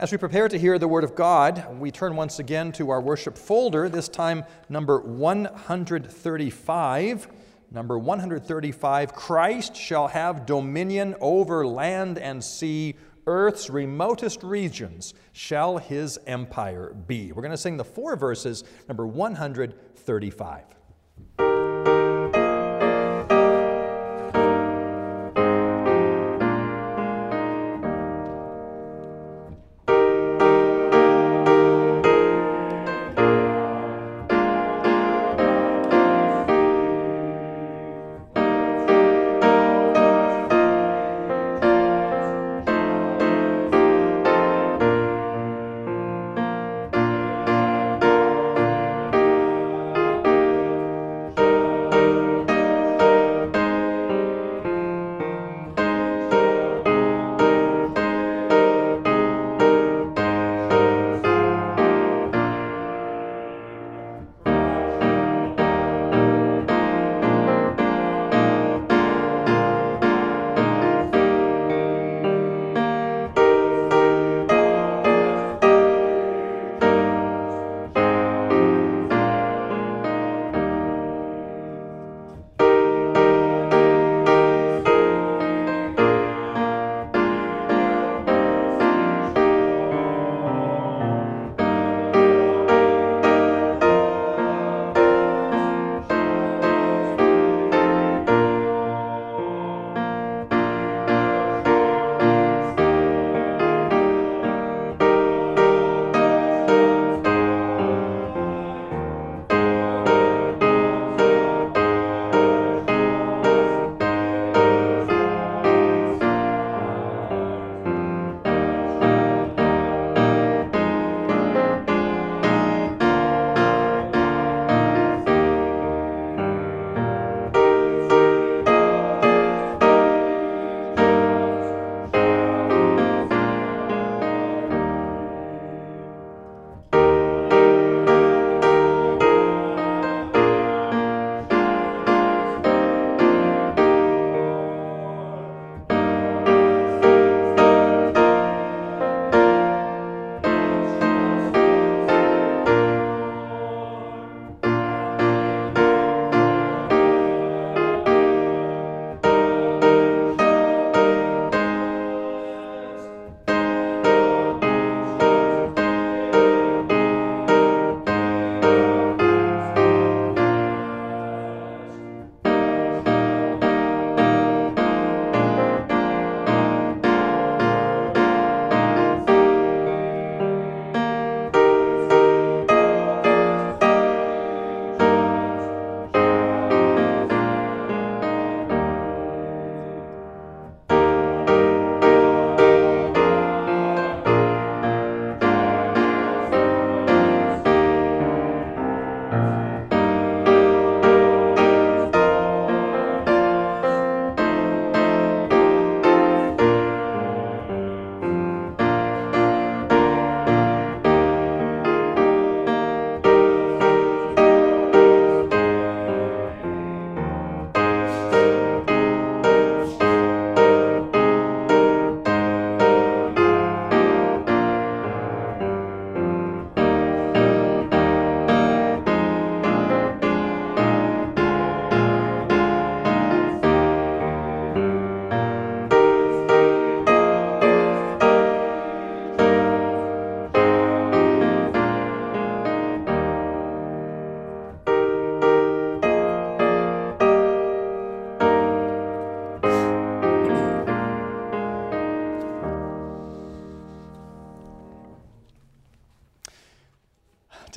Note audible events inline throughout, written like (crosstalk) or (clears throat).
As we prepare to hear the Word of God, we turn once again to our worship folder, this time number 135. Number 135 Christ shall have dominion over land and sea, earth's remotest regions shall his empire be. We're going to sing the four verses, number 135.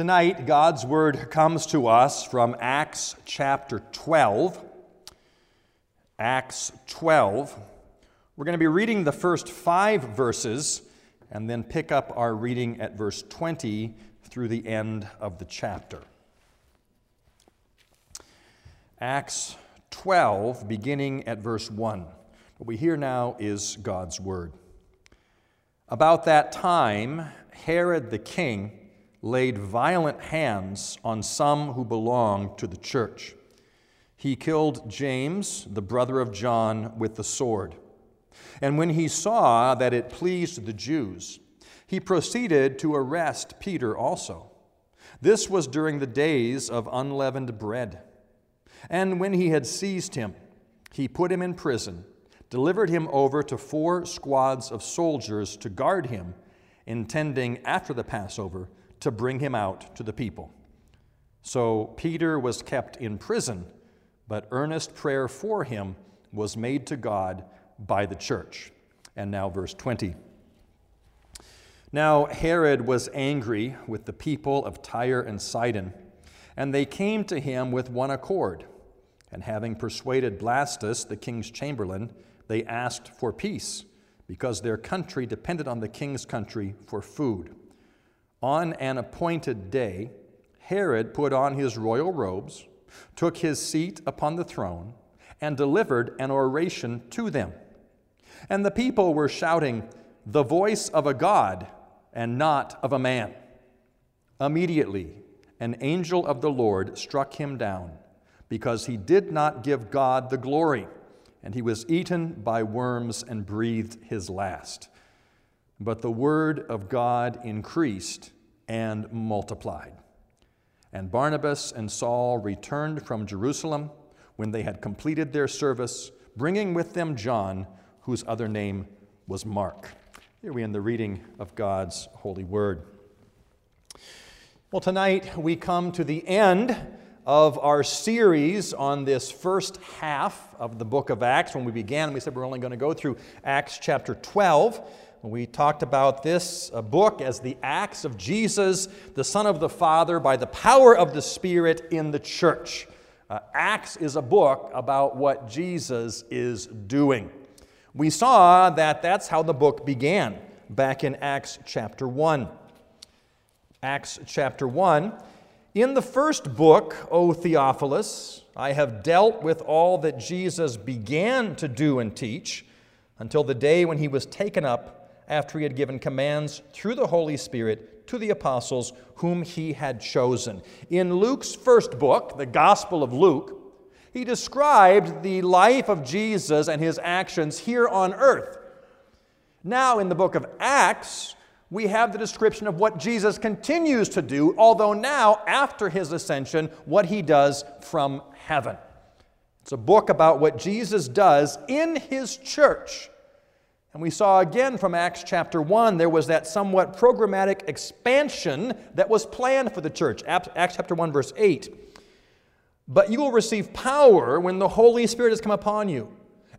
Tonight, God's Word comes to us from Acts chapter 12. Acts 12. We're going to be reading the first five verses and then pick up our reading at verse 20 through the end of the chapter. Acts 12, beginning at verse 1. What we hear now is God's Word. About that time, Herod the king laid violent hands on some who belonged to the church. He killed James, the brother of John, with the sword. And when he saw that it pleased the Jews, he proceeded to arrest Peter also. This was during the days of unleavened bread. And when he had seized him, he put him in prison, delivered him over to four squads of soldiers to guard him, intending after the Passover to bring him out to the people. So Peter was kept in prison, but earnest prayer for him was made to God by the church. And now, verse 20. Now Herod was angry with the people of Tyre and Sidon, and they came to him with one accord. And having persuaded Blastus, the king's chamberlain, they asked for peace, because their country depended on the king's country for food. On an appointed day, Herod put on his royal robes, took his seat upon the throne, and delivered an oration to them. And the people were shouting, The voice of a God and not of a man. Immediately, an angel of the Lord struck him down because he did not give God the glory, and he was eaten by worms and breathed his last. But the word of God increased and multiplied. And Barnabas and Saul returned from Jerusalem when they had completed their service, bringing with them John, whose other name was Mark. Here we end the reading of God's holy word. Well, tonight we come to the end of our series on this first half of the book of Acts. When we began, we said we're only going to go through Acts chapter 12. We talked about this book as the Acts of Jesus, the Son of the Father, by the power of the Spirit in the church. Uh, Acts is a book about what Jesus is doing. We saw that that's how the book began back in Acts chapter 1. Acts chapter 1. In the first book, O Theophilus, I have dealt with all that Jesus began to do and teach until the day when he was taken up after he had given commands through the Holy Spirit to the apostles whom he had chosen. In Luke's first book, the Gospel of Luke, he described the life of Jesus and his actions here on earth. Now, in the book of Acts, we have the description of what Jesus continues to do, although now, after his ascension, what he does from heaven. It's a book about what Jesus does in his church. And we saw again from Acts chapter 1, there was that somewhat programmatic expansion that was planned for the church. Acts chapter 1, verse 8. But you will receive power when the Holy Spirit has come upon you,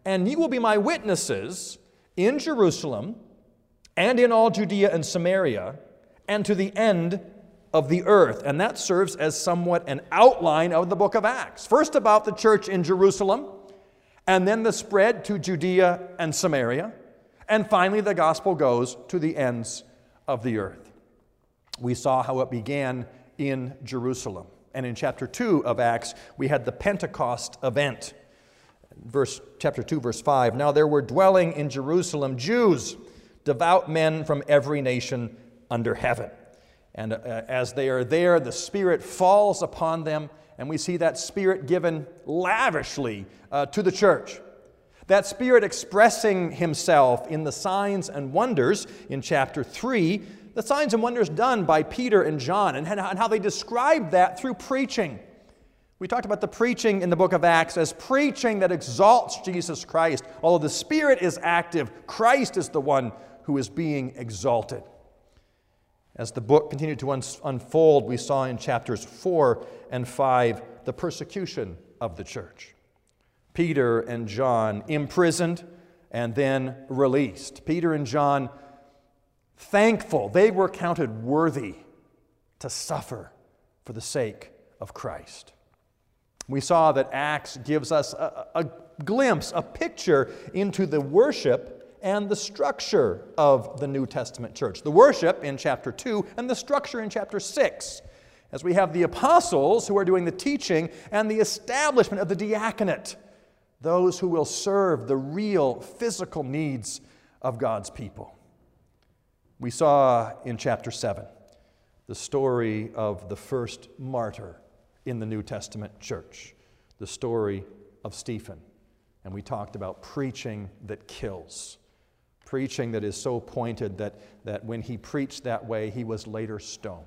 and you will be my witnesses in Jerusalem and in all Judea and Samaria and to the end of the earth. And that serves as somewhat an outline of the book of Acts. First, about the church in Jerusalem, and then the spread to Judea and Samaria, and finally, the gospel goes to the ends of the earth. We saw how it began in Jerusalem. And in chapter 2 of Acts, we had the Pentecost event. Verse, chapter 2, verse 5. Now there were dwelling in Jerusalem Jews, devout men from every nation under heaven. And uh, as they are there, the Spirit falls upon them, and we see that Spirit given lavishly uh, to the church. That Spirit expressing Himself in the signs and wonders in chapter 3 the signs and wonders done by Peter and John and how they describe that through preaching. We talked about the preaching in the book of Acts as preaching that exalts Jesus Christ. Although the Spirit is active, Christ is the one who is being exalted. As the book continued to un- unfold, we saw in chapters 4 and 5 the persecution of the church. Peter and John imprisoned and then released. Peter and John thankful. They were counted worthy to suffer for the sake of Christ. We saw that Acts gives us a, a, glimpse, a picture into the worship and the structure of the New Testament church. The worship in chapter 2 and the structure in chapter 6. As we have the apostles who are doing the teaching and the establishment of the diaconate, those who will serve the real physical needs of God's people. We saw in chapter 7 the story of the first martyr in the New Testament church, the story of Stephen. And we talked about preaching that kills, preaching that is so pointed that, that when he preached that way, he was later stoned.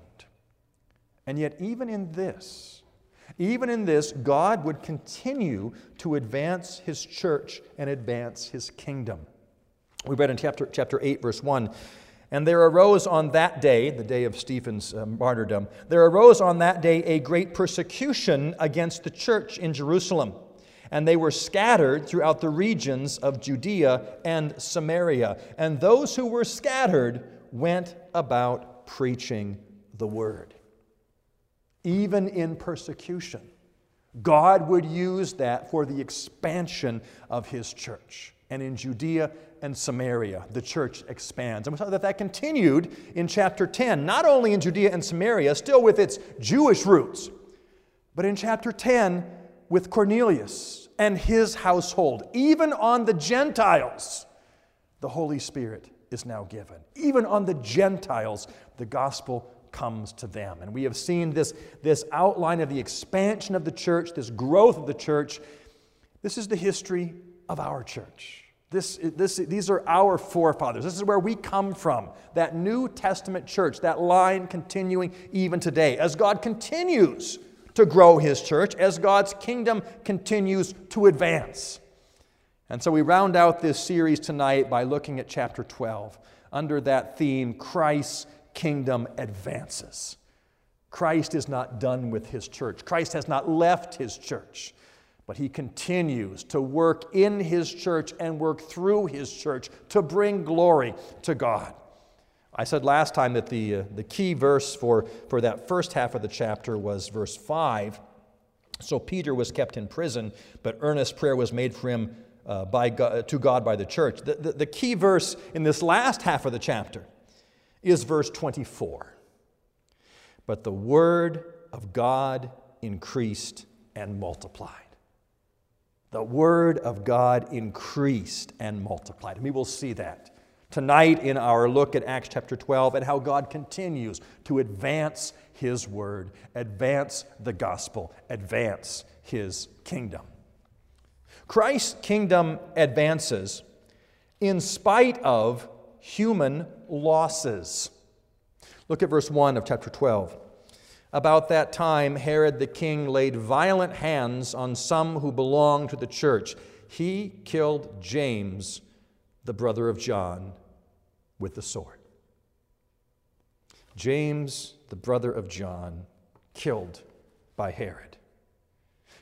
And yet, even in this, even in this, God would continue to advance his church and advance his kingdom. We read in chapter, chapter 8, verse 1 And there arose on that day, the day of Stephen's uh, martyrdom, there arose on that day a great persecution against the church in Jerusalem. And they were scattered throughout the regions of Judea and Samaria. And those who were scattered went about preaching the word even in persecution. God would use that for the expansion of his church. And in Judea and Samaria, the church expands. And we saw that that continued in chapter 10, not only in Judea and Samaria, still with its Jewish roots, but in chapter 10 with Cornelius and his household. Even on the Gentiles, the Holy Spirit is now given. Even on the Gentiles, the gospel comes to them. And we have seen this, this outline of the expansion of the church, this growth of the church. This is the history of our church. This, this, these are our forefathers. This is where we come from. That New Testament church, that line continuing even today. As God continues to grow his church, as God's kingdom continues to advance. And so we round out this series tonight by looking at chapter 12 under that theme Christ's kingdom advances. Christ is not done with his church. Christ has not left his church, but he continues to work in his church and work through his church to bring glory to God. I said last time that the, uh, the key verse for, for that first half of the chapter was verse 5. So Peter was kept in prison, but earnest prayer was made for him uh, by God, to God by the church. The, the, the key verse in this last half of the chapter is verse 24. But the word of God increased and multiplied. The word of God increased and multiplied. And we will see that tonight in our look at Acts chapter 12 and how God continues to advance his word, advance the gospel, advance his kingdom. Christ's kingdom advances in spite of human losses. Look at verse 1 of chapter 12. About that time, Herod the king laid violent hands on some who belonged to the church. He killed James, the brother of John, with the sword. James, the brother of John, killed by Herod.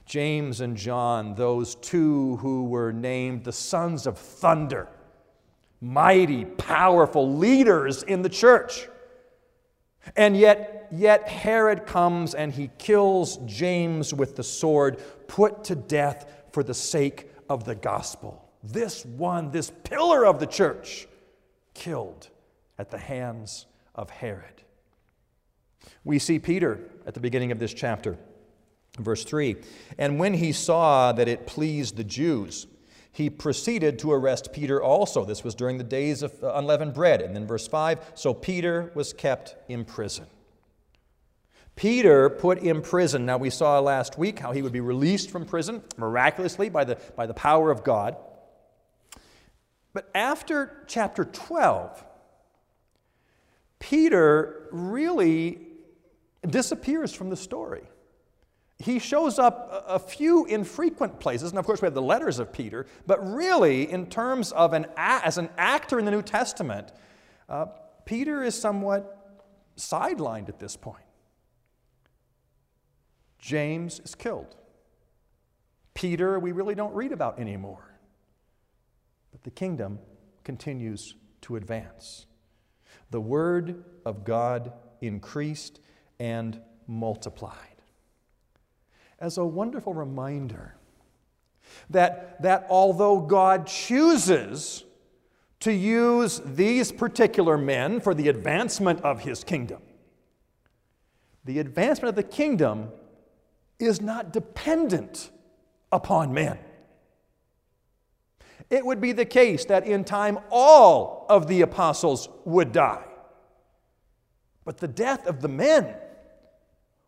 James and John, those two who were named the sons of thunder mighty, powerful leaders in the church. And yet, yet Herod comes and he kills James with the sword, put to death for the sake of the gospel. This one, this pillar of the church, killed at the hands of Herod. We see Peter at the beginning of this chapter, verse 3. And when he saw that it pleased the Jews, he proceeded to arrest Peter also. This was during the days of unleavened bread. And then verse 5 so Peter was kept in prison. Peter put in prison. Now, we saw last week how he would be released from prison miraculously by the, by the power of God. But after chapter 12, Peter really disappears from the story he shows up a few infrequent places, and of course we have the letters of Peter, but really, in terms of an as an actor in the New Testament, uh, Peter is somewhat sidelined at this point. James is killed. Peter, we really don't read about anymore. But the kingdom continues to advance. The word of God increased and multiplied as a wonderful reminder that, that although God chooses to use these particular men for the advancement of his kingdom, the advancement of the kingdom is not dependent upon men. It would be the case that in time all of the apostles would die. But the death of the men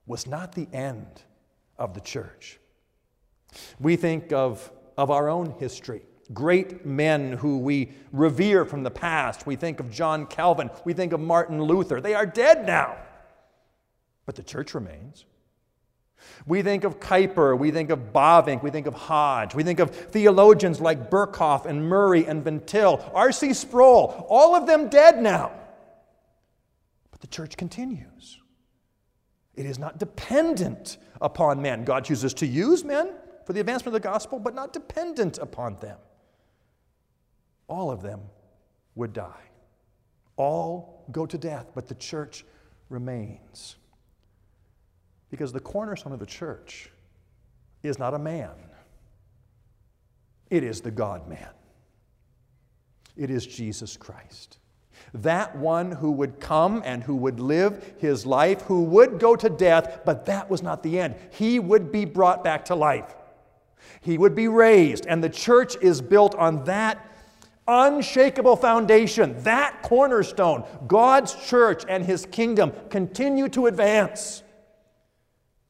was not the end of the church. We think of, of our own history Great men who we revere from the past. We think of John Calvin, we think of Martin Luther. They are dead now, but the church remains. We think of Kuyper, we think of Bavinck, we think of Hodge, we think of theologians like Berkhof and Murray and Van Til, R.C. Sproul, all of them dead now. But the church continues. It is not dependent upon men. God chooses to use men for the advancement of the gospel, but not dependent upon them. All of them would die. All go to death, but the church remains. Because the cornerstone of the church is not a man, it is the God man. It is Jesus Christ. That one who would come and who would live his life, who would go to death, but that was not the end. He would be brought back to life. He would be raised, and the church is built on that unshakable foundation, that cornerstone. God's church and his kingdom continue to advance.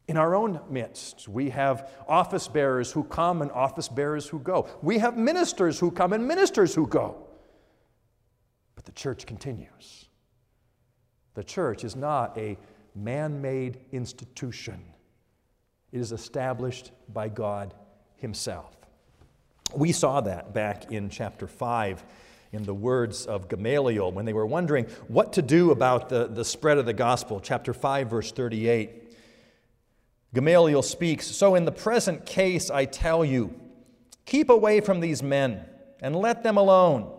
In our own midst, we have office bearers who come and office bearers who go. We have ministers who come and ministers who go. But the church continues. The church is not a man made institution, it is established by God Himself. We saw that back in chapter 5 in the words of Gamaliel when they were wondering what to do about the, the spread of the gospel. Chapter 5, verse 38. Gamaliel speaks So, in the present case, I tell you, keep away from these men and let them alone.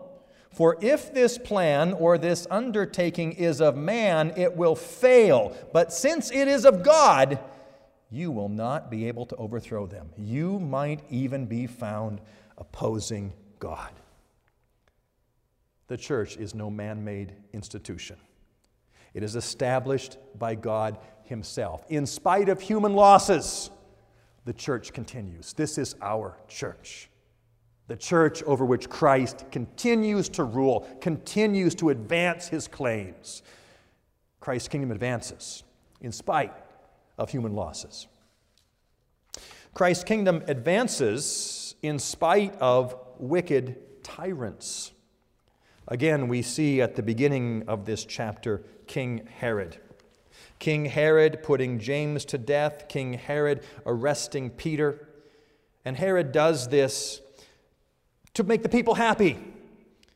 For if this plan or this undertaking is of man, it will fail. But since it is of God, you will not be able to overthrow them. You might even be found opposing God. The church is no man made institution. It is established by God Himself. In spite of human losses, the church continues. This is our church. The church over which Christ continues to rule, continues to advance His claims. Christ's kingdom advances in spite of human losses. Christ's kingdom advances in spite of wicked tyrants. Again, we see at the beginning of this chapter King Herod. King Herod putting James to death, King Herod arresting Peter. And Herod does this to make the people happy.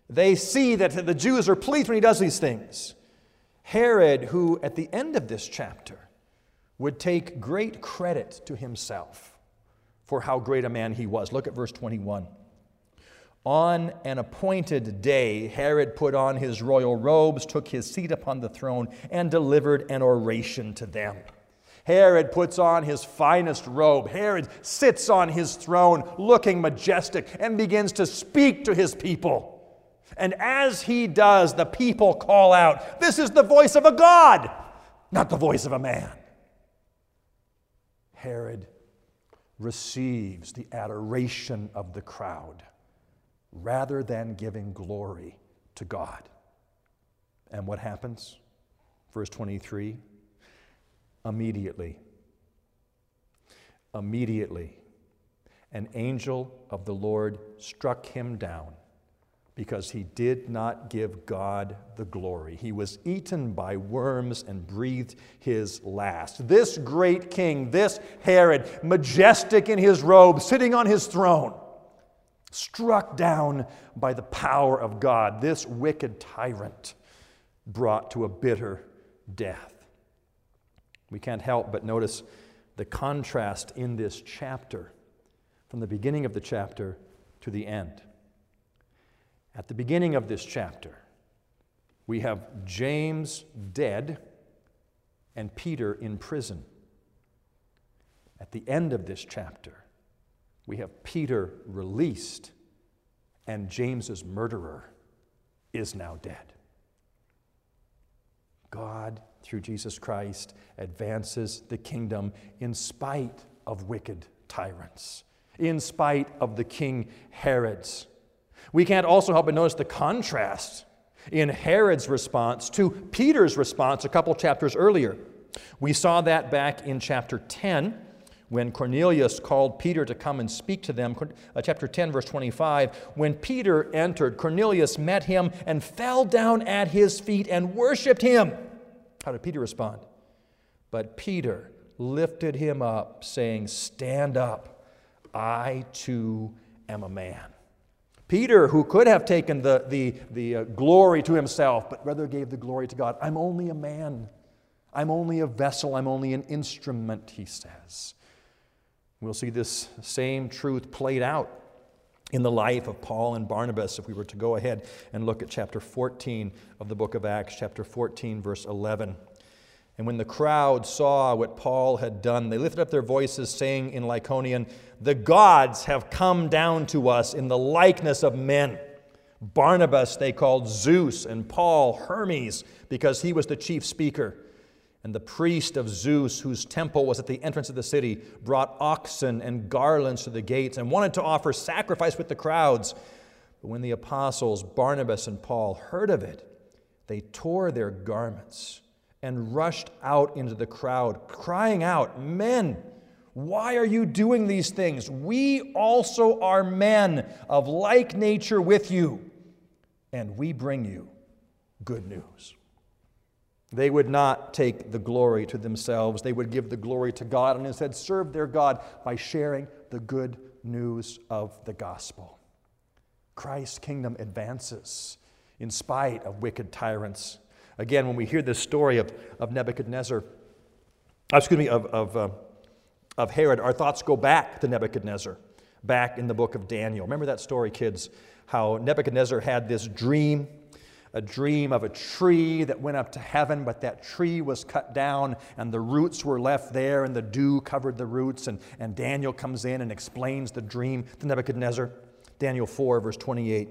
They see that the Jews are pleased when he does these things. Herod, who at the end of this chapter would take great credit to himself for how great a man he was. Look at verse 21. On an appointed day, Herod put on his royal robes, took his seat upon the throne, and delivered an oration to them. Herod puts on his finest robe. Herod sits on his throne, looking majestic, and begins to speak to his people. And as he does, the people call out, This is the voice of a God, not the voice of a man. Herod receives the adoration of the crowd rather than giving glory to God. And what happens? Verse 23 immediately, immediately, an angel of the Lord struck him down because he did not give God the glory. He was eaten by worms and breathed his last. This great king, this Herod, majestic in his robe, sitting on his throne, struck down by the power of God, this wicked tyrant brought to a bitter death. We can't help but notice the contrast in this chapter from the beginning of the chapter to the end. At the beginning of this chapter, we have James dead and Peter in prison. At the end of this chapter, we have Peter released, and James's murderer is now dead. God, through Jesus Christ, advances the kingdom in spite of wicked tyrants, in spite of the king Herod's. We can't also help but notice the contrast in Herod's response to Peter's response a couple chapters earlier. We saw that back in chapter 10 when Cornelius called Peter to come and speak to them. Uh, chapter 10, verse 25. When Peter entered, Cornelius met him and fell down at his feet and worshiped him. How did Peter respond? But Peter lifted him up, saying, Stand up, I too am a man. Peter, who could have taken the, the, the uh, glory to himself, but rather gave the glory to God, I'm only a man. I'm only a vessel. I'm only an instrument, he says. We'll see this same truth played out in the life of Paul and Barnabas if we were to go ahead and look at chapter 14 of the book of Acts, chapter 14, verse 11. And when the crowd saw what Paul had done, they lifted up their voices, saying in Lycaonian, The gods have come down to us in the likeness of men. Barnabas they called Zeus, and Paul Hermes, because he was the chief speaker. And the priest of Zeus, whose temple was at the entrance of the city, brought oxen and garlands to the gates and wanted to offer sacrifice with the crowds. But when the apostles, Barnabas and Paul, heard of it, they tore their garments and rushed out into the crowd, crying out, Men, why are you doing these things? We also are men of like nature with you, and we bring you good news. They would not take the glory to themselves. They would give the glory to God and instead serve their God by sharing the good news of the gospel. Christ's kingdom advances in spite of wicked tyrants. Again, when we hear this story of, of Nebuchadnezzar, uh, excuse me, of, of, uh, of Herod, our thoughts go back to Nebuchadnezzar, back in the book of Daniel. Remember that story, kids? How Nebuchadnezzar had this dream a dream of a tree that went up to heaven, but that tree was cut down and the roots were left there and the dew covered the roots. And, and Daniel comes in and explains the dream to Nebuchadnezzar. Daniel 4, verse 28.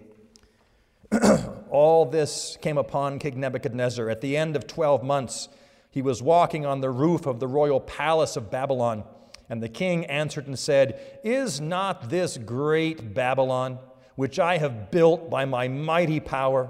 (clears throat) All this came upon King Nebuchadnezzar. At the end of 12 months, he was walking on the roof of the royal palace of Babylon. And the king answered and said, Is not this great Babylon, which I have built by my mighty power?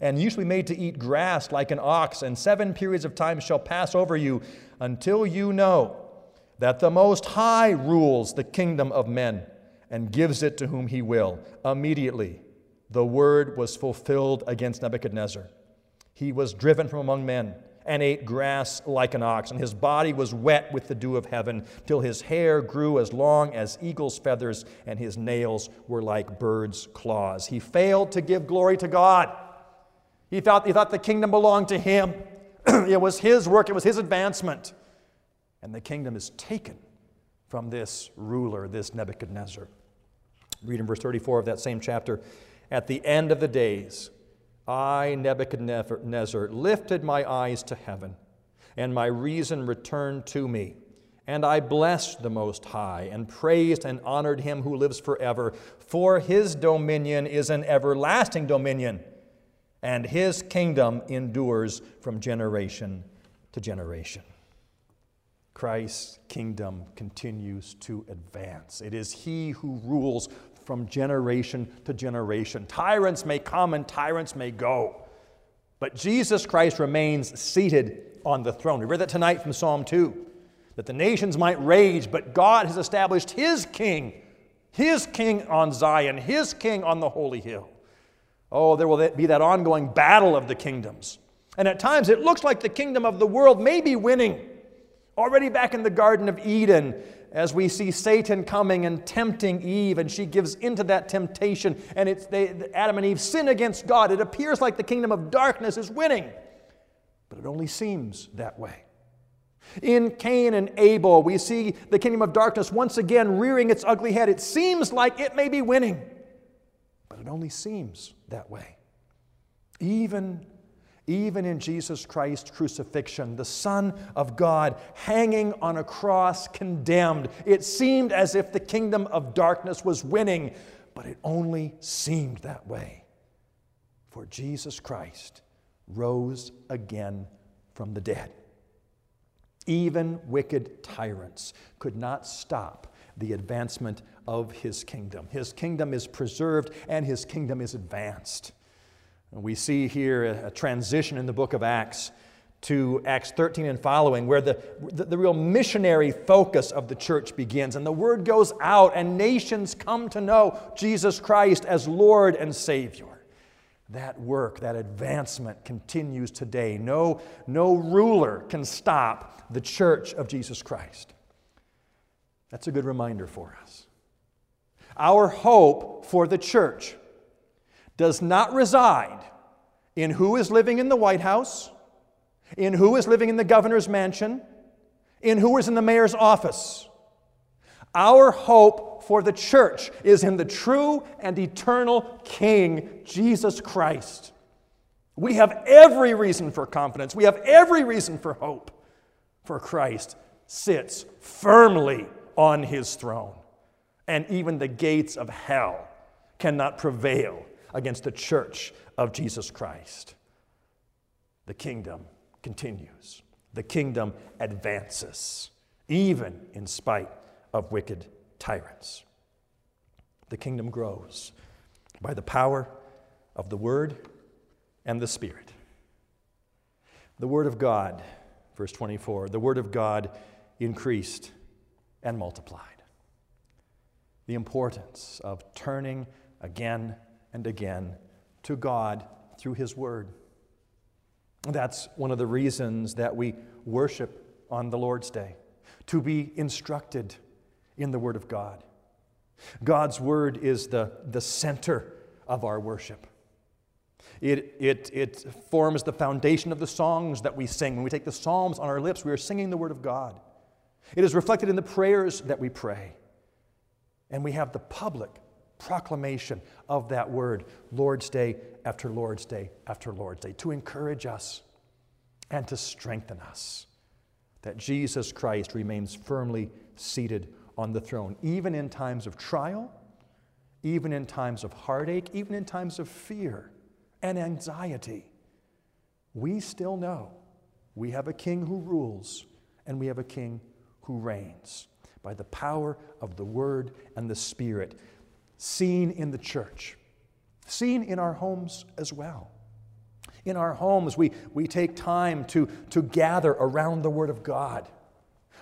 and you shall be made to eat grass like an ox, and seven periods of time shall pass over you until you know that the Most High rules the kingdom of men and gives it to whom he will. Immediately, the word was fulfilled against Nebuchadnezzar. He was driven from among men and ate grass like an ox, and his body was wet with the dew of heaven, till his hair grew as long as eagle's feathers, and his nails were like birds' claws. He failed to give glory to God. He thought, he thought the kingdom belonged to him. (clears throat) it was his work, it was his advancement. And the kingdom is taken from this ruler, this Nebuchadnezzar. Read in verse 34 of that same chapter. At the end of the days, I, Nebuchadnezzar, lifted my eyes to heaven, and my reason returned to me. And I blessed the Most High, and praised and honored him who lives forever, for his dominion is an everlasting dominion and his kingdom endures from generation to generation. Christ's kingdom continues to advance. It is he who rules from generation to generation. Tyrants may come and tyrants may go, but Jesus Christ remains seated on the throne. We read that tonight from Psalm 2 that the nations might rage, but God has established his king, his king on Zion, his king on the holy hill. Oh, there will be that ongoing battle of the kingdoms. And at times it looks like the kingdom of the world may be winning. Already back in the Garden of Eden, as we see Satan coming and tempting Eve, and she gives into that temptation, and it's they, Adam and Eve sin against God. It appears like the kingdom of darkness is winning, but it only seems that way. In Cain and Abel, we see the kingdom of darkness once again rearing its ugly head. It seems like it may be winning it only seems that way. Even, even in Jesus Christ's crucifixion, the Son of God hanging on a cross condemned, it seemed as if the kingdom of darkness was winning, but it only seemed that way. For Jesus Christ rose again from the dead. Even wicked tyrants could not stop the advancement of his kingdom. His kingdom is preserved and his kingdom is advanced. We see here a transition in the book of Acts to Acts 13 and following, where the, the, the, real missionary focus of the church begins. And the word goes out, and nations come to know Jesus Christ as Lord and Savior. That work, that advancement continues today. No, no ruler can stop the church of Jesus Christ. That's a good reminder for us. Our hope for the church does not reside in who is living in the White House, in who is living in the governor's mansion, in who is in the mayor's office. Our hope for the church is in the true and eternal King, Jesus Christ. We have every reason for confidence. We have every reason for hope, for Christ sits firmly on his throne. And even the gates of hell cannot prevail against the church of Jesus Christ. The kingdom continues, the kingdom advances, even in spite of wicked tyrants. The kingdom grows by the power of the Word and the Spirit. The Word of God, verse 24, the Word of God increased and multiplied. The importance of turning again and again to God through His Word. That's one of the reasons that we worship on the Lord's Day, to be instructed in the Word of God. God's Word is the, the center of our worship. It, it, it forms the foundation of the songs that we sing. When we take the Psalms on our lips, we are singing the Word of God. It is reflected in the prayers that we pray. And we have the public proclamation of that word, Lord's Day after Lord's Day after Lord's Day, to encourage us and to strengthen us that Jesus Christ remains firmly seated on the throne, even in times of trial, even in times of heartache, even in times of fear and anxiety. We still know we have a king who rules and we have a king who reigns by the power of the Word and the Spirit, seen in the church, seen in our homes as well. In our homes, we, we take time to, to gather around the Word of God.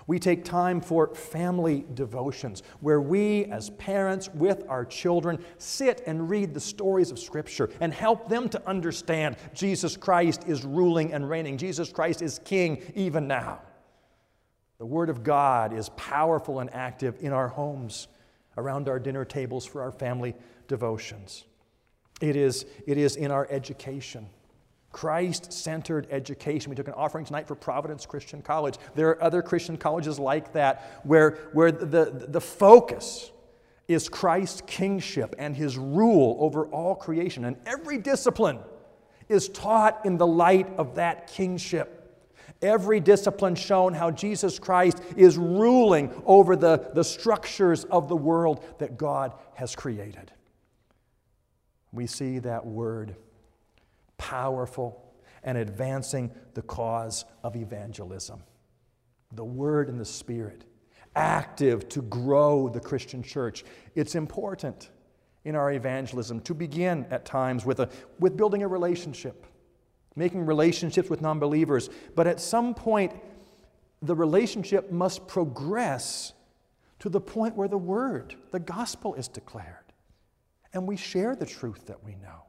We take time for family devotions where we, as parents with our children, sit and read the stories of Scripture and help them to understand Jesus Christ is ruling and reigning. Jesus Christ is King even now. The Word of God is powerful and active in our homes, around our dinner tables for our family devotions. It is, it is in our education. Christ centered education. We took an offering tonight for Providence Christian College. There are other Christian colleges like that where, where the, the focus is Christ's kingship and his rule over all creation. And every discipline is taught in the light of that kingship. Every discipline shown how Jesus Christ is ruling over the, the structures of the world that God has created. We see that word powerful and advancing the cause of evangelism. The Word and the Spirit, active to grow the Christian church. It's important in our evangelism to begin at times with, a, with building a relationship making relationships with non believers. But at some point, the relationship must progress to the point where the word, the gospel, is declared. And we share the truth that we know.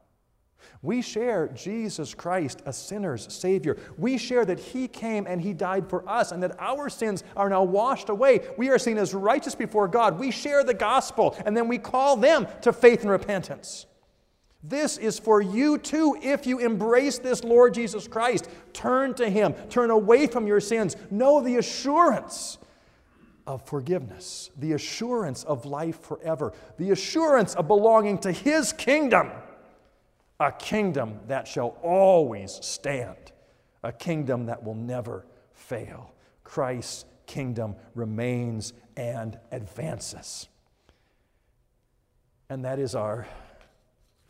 We share Jesus Christ, a sinner's Savior. We share that He came and He died for us and that our sins are now washed away. We are seen as righteous before God. We share the gospel and then we call them to faith and repentance. This is for you too if you embrace this Lord Jesus Christ. Turn to Him, turn away from your sins. Know the assurance of forgiveness, the assurance of life forever, the assurance of belonging to His kingdom, a kingdom that shall always stand, a kingdom that will never fail. Christ's kingdom remains and advances. And that is our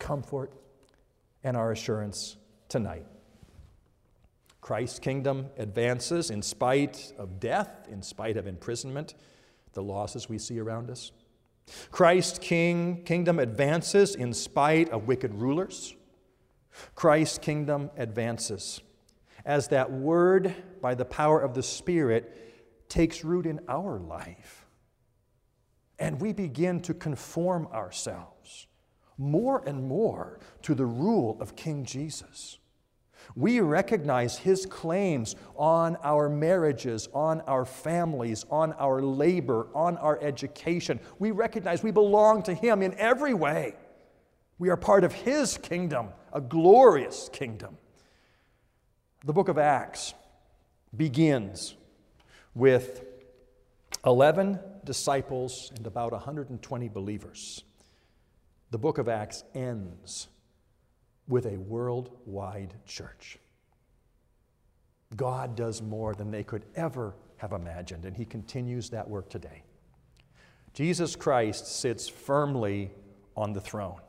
comfort and our assurance tonight. Christ's kingdom advances in spite of death, in spite of imprisonment, the losses we see around us. Christ's king, kingdom advances in spite of wicked rulers. Christ's kingdom advances as that word, by the power of the Spirit, takes root in our life. And we begin to conform ourselves more and more to the rule of King Jesus. We recognize his claims on our marriages, on our families, on our labor, on our education. We recognize we belong to him in every way. We are part of his kingdom, a glorious kingdom. The book of Acts begins with 11 disciples and about 120 believers. The book of Acts ends with a worldwide church. God does more than they could ever have imagined, and He continues that work today. Jesus Christ sits firmly on the throne.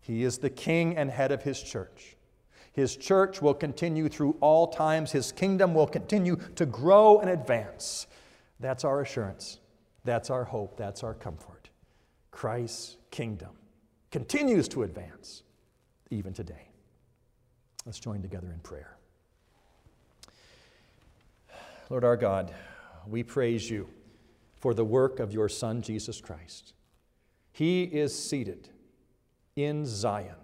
He is the king and head of His church. His church will continue through all times, His kingdom will continue to grow and advance. That's our assurance. That's our hope. That's our comfort. Christ's kingdom continues to advance even today. Let's join together in prayer. Lord our God, we praise you for the work of your Son, Jesus Christ. He is seated in Zion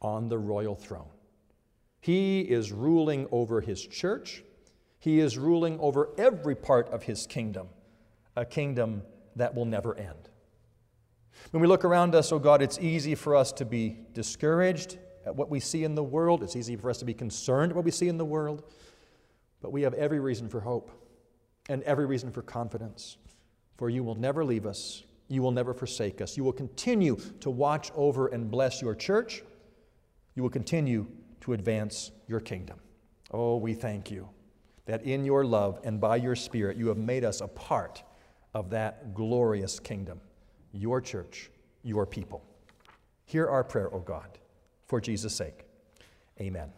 on the royal throne. He is ruling over his church. He is ruling over every part of his kingdom, a kingdom that will never end. When we look around us, oh God, it's easy for us to be discouraged at what we see in the world. It's easy for us to be concerned at what we see in the world. But we have every reason for hope and every reason for confidence. For you will never leave us, you will never forsake us. You will continue to watch over and bless your church. You will continue to advance your kingdom. Oh, we thank you that in your love and by your Spirit you have made us a part of that glorious kingdom your church, your people. Hear our prayer, O God, for Jesus' sake. Amen.